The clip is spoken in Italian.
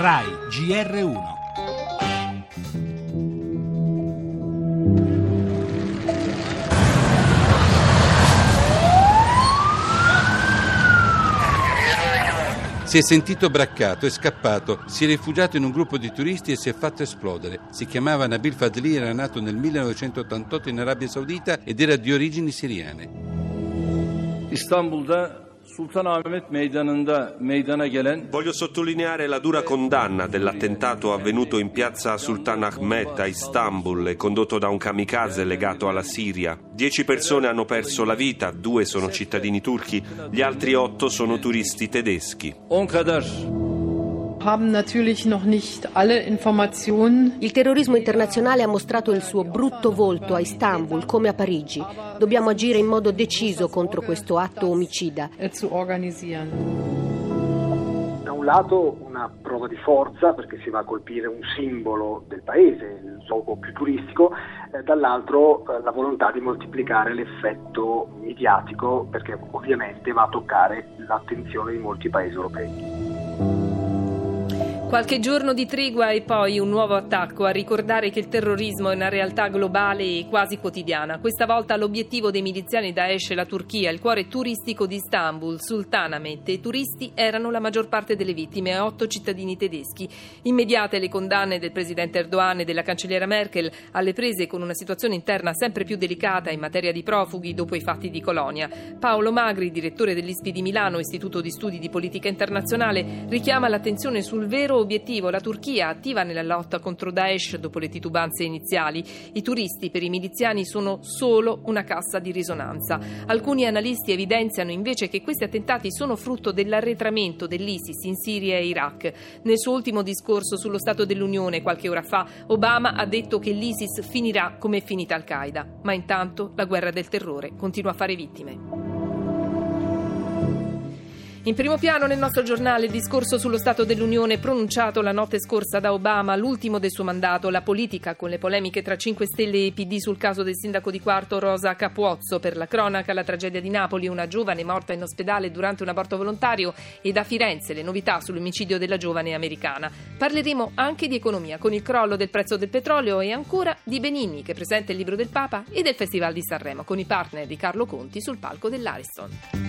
RAI GR1 Si è sentito braccato, è scappato, si è rifugiato in un gruppo di turisti e si è fatto esplodere. Si chiamava Nabil Fadli, era nato nel 1988 in Arabia Saudita ed era di origini siriane. İstanbul'da Sultanahmet Meydanı'nda meydana gelen Voglio sottolineare la dura condanna dell'attentato avvenuto in piazza Sultanahmet a Istanbul e condotto da un kamikaze legato alla Siria. Dieci persone hanno perso la vita, due sono cittadini turchi, gli altri otto sono turisti tedeschi. 10 kadar Il terrorismo internazionale ha mostrato il suo brutto volto a Istanbul come a Parigi. Dobbiamo agire in modo deciso contro questo atto omicida. da un lato una prova di forza perché si va a colpire un simbolo del paese, il luogo più turistico, eh, dall'altro eh, la volontà di moltiplicare l'effetto mediatico perché ovviamente va a toccare l'attenzione di molti paesi europei. Qualche giorno di tregua e poi un nuovo attacco a ricordare che il terrorismo è una realtà globale e quasi quotidiana. Questa volta l'obiettivo dei miliziani Daesh è la Turchia, il cuore turistico di Istanbul, Sultanahmet. I turisti erano la maggior parte delle vittime, otto cittadini tedeschi. Immediate le condanne del presidente Erdogan e della cancelliera Merkel alle prese con una situazione interna sempre più delicata in materia di profughi dopo i fatti di Colonia. Paolo Magri, direttore dell'ISPI di Milano, Istituto di Studi di Politica Internazionale, richiama l'attenzione sul vero obiettivo, la Turchia attiva nella lotta contro Daesh dopo le titubanze iniziali. I turisti per i miliziani sono solo una cassa di risonanza. Alcuni analisti evidenziano invece che questi attentati sono frutto dell'arretramento dell'ISIS in Siria e Iraq. Nel suo ultimo discorso sullo Stato dell'Unione qualche ora fa, Obama ha detto che l'ISIS finirà come è finita Al-Qaeda, ma intanto la guerra del terrore continua a fare vittime. In primo piano nel nostro giornale il discorso sullo Stato dell'Unione pronunciato la notte scorsa da Obama, l'ultimo del suo mandato, la politica con le polemiche tra 5 Stelle e PD sul caso del sindaco di Quarto Rosa Capuozzo, per la cronaca la tragedia di Napoli, una giovane morta in ospedale durante un aborto volontario e da Firenze le novità sull'omicidio della giovane americana. Parleremo anche di economia con il crollo del prezzo del petrolio e ancora di Benigni che presenta il libro del Papa e del Festival di Sanremo con i partner di Carlo Conti sul palco dell'Ariston.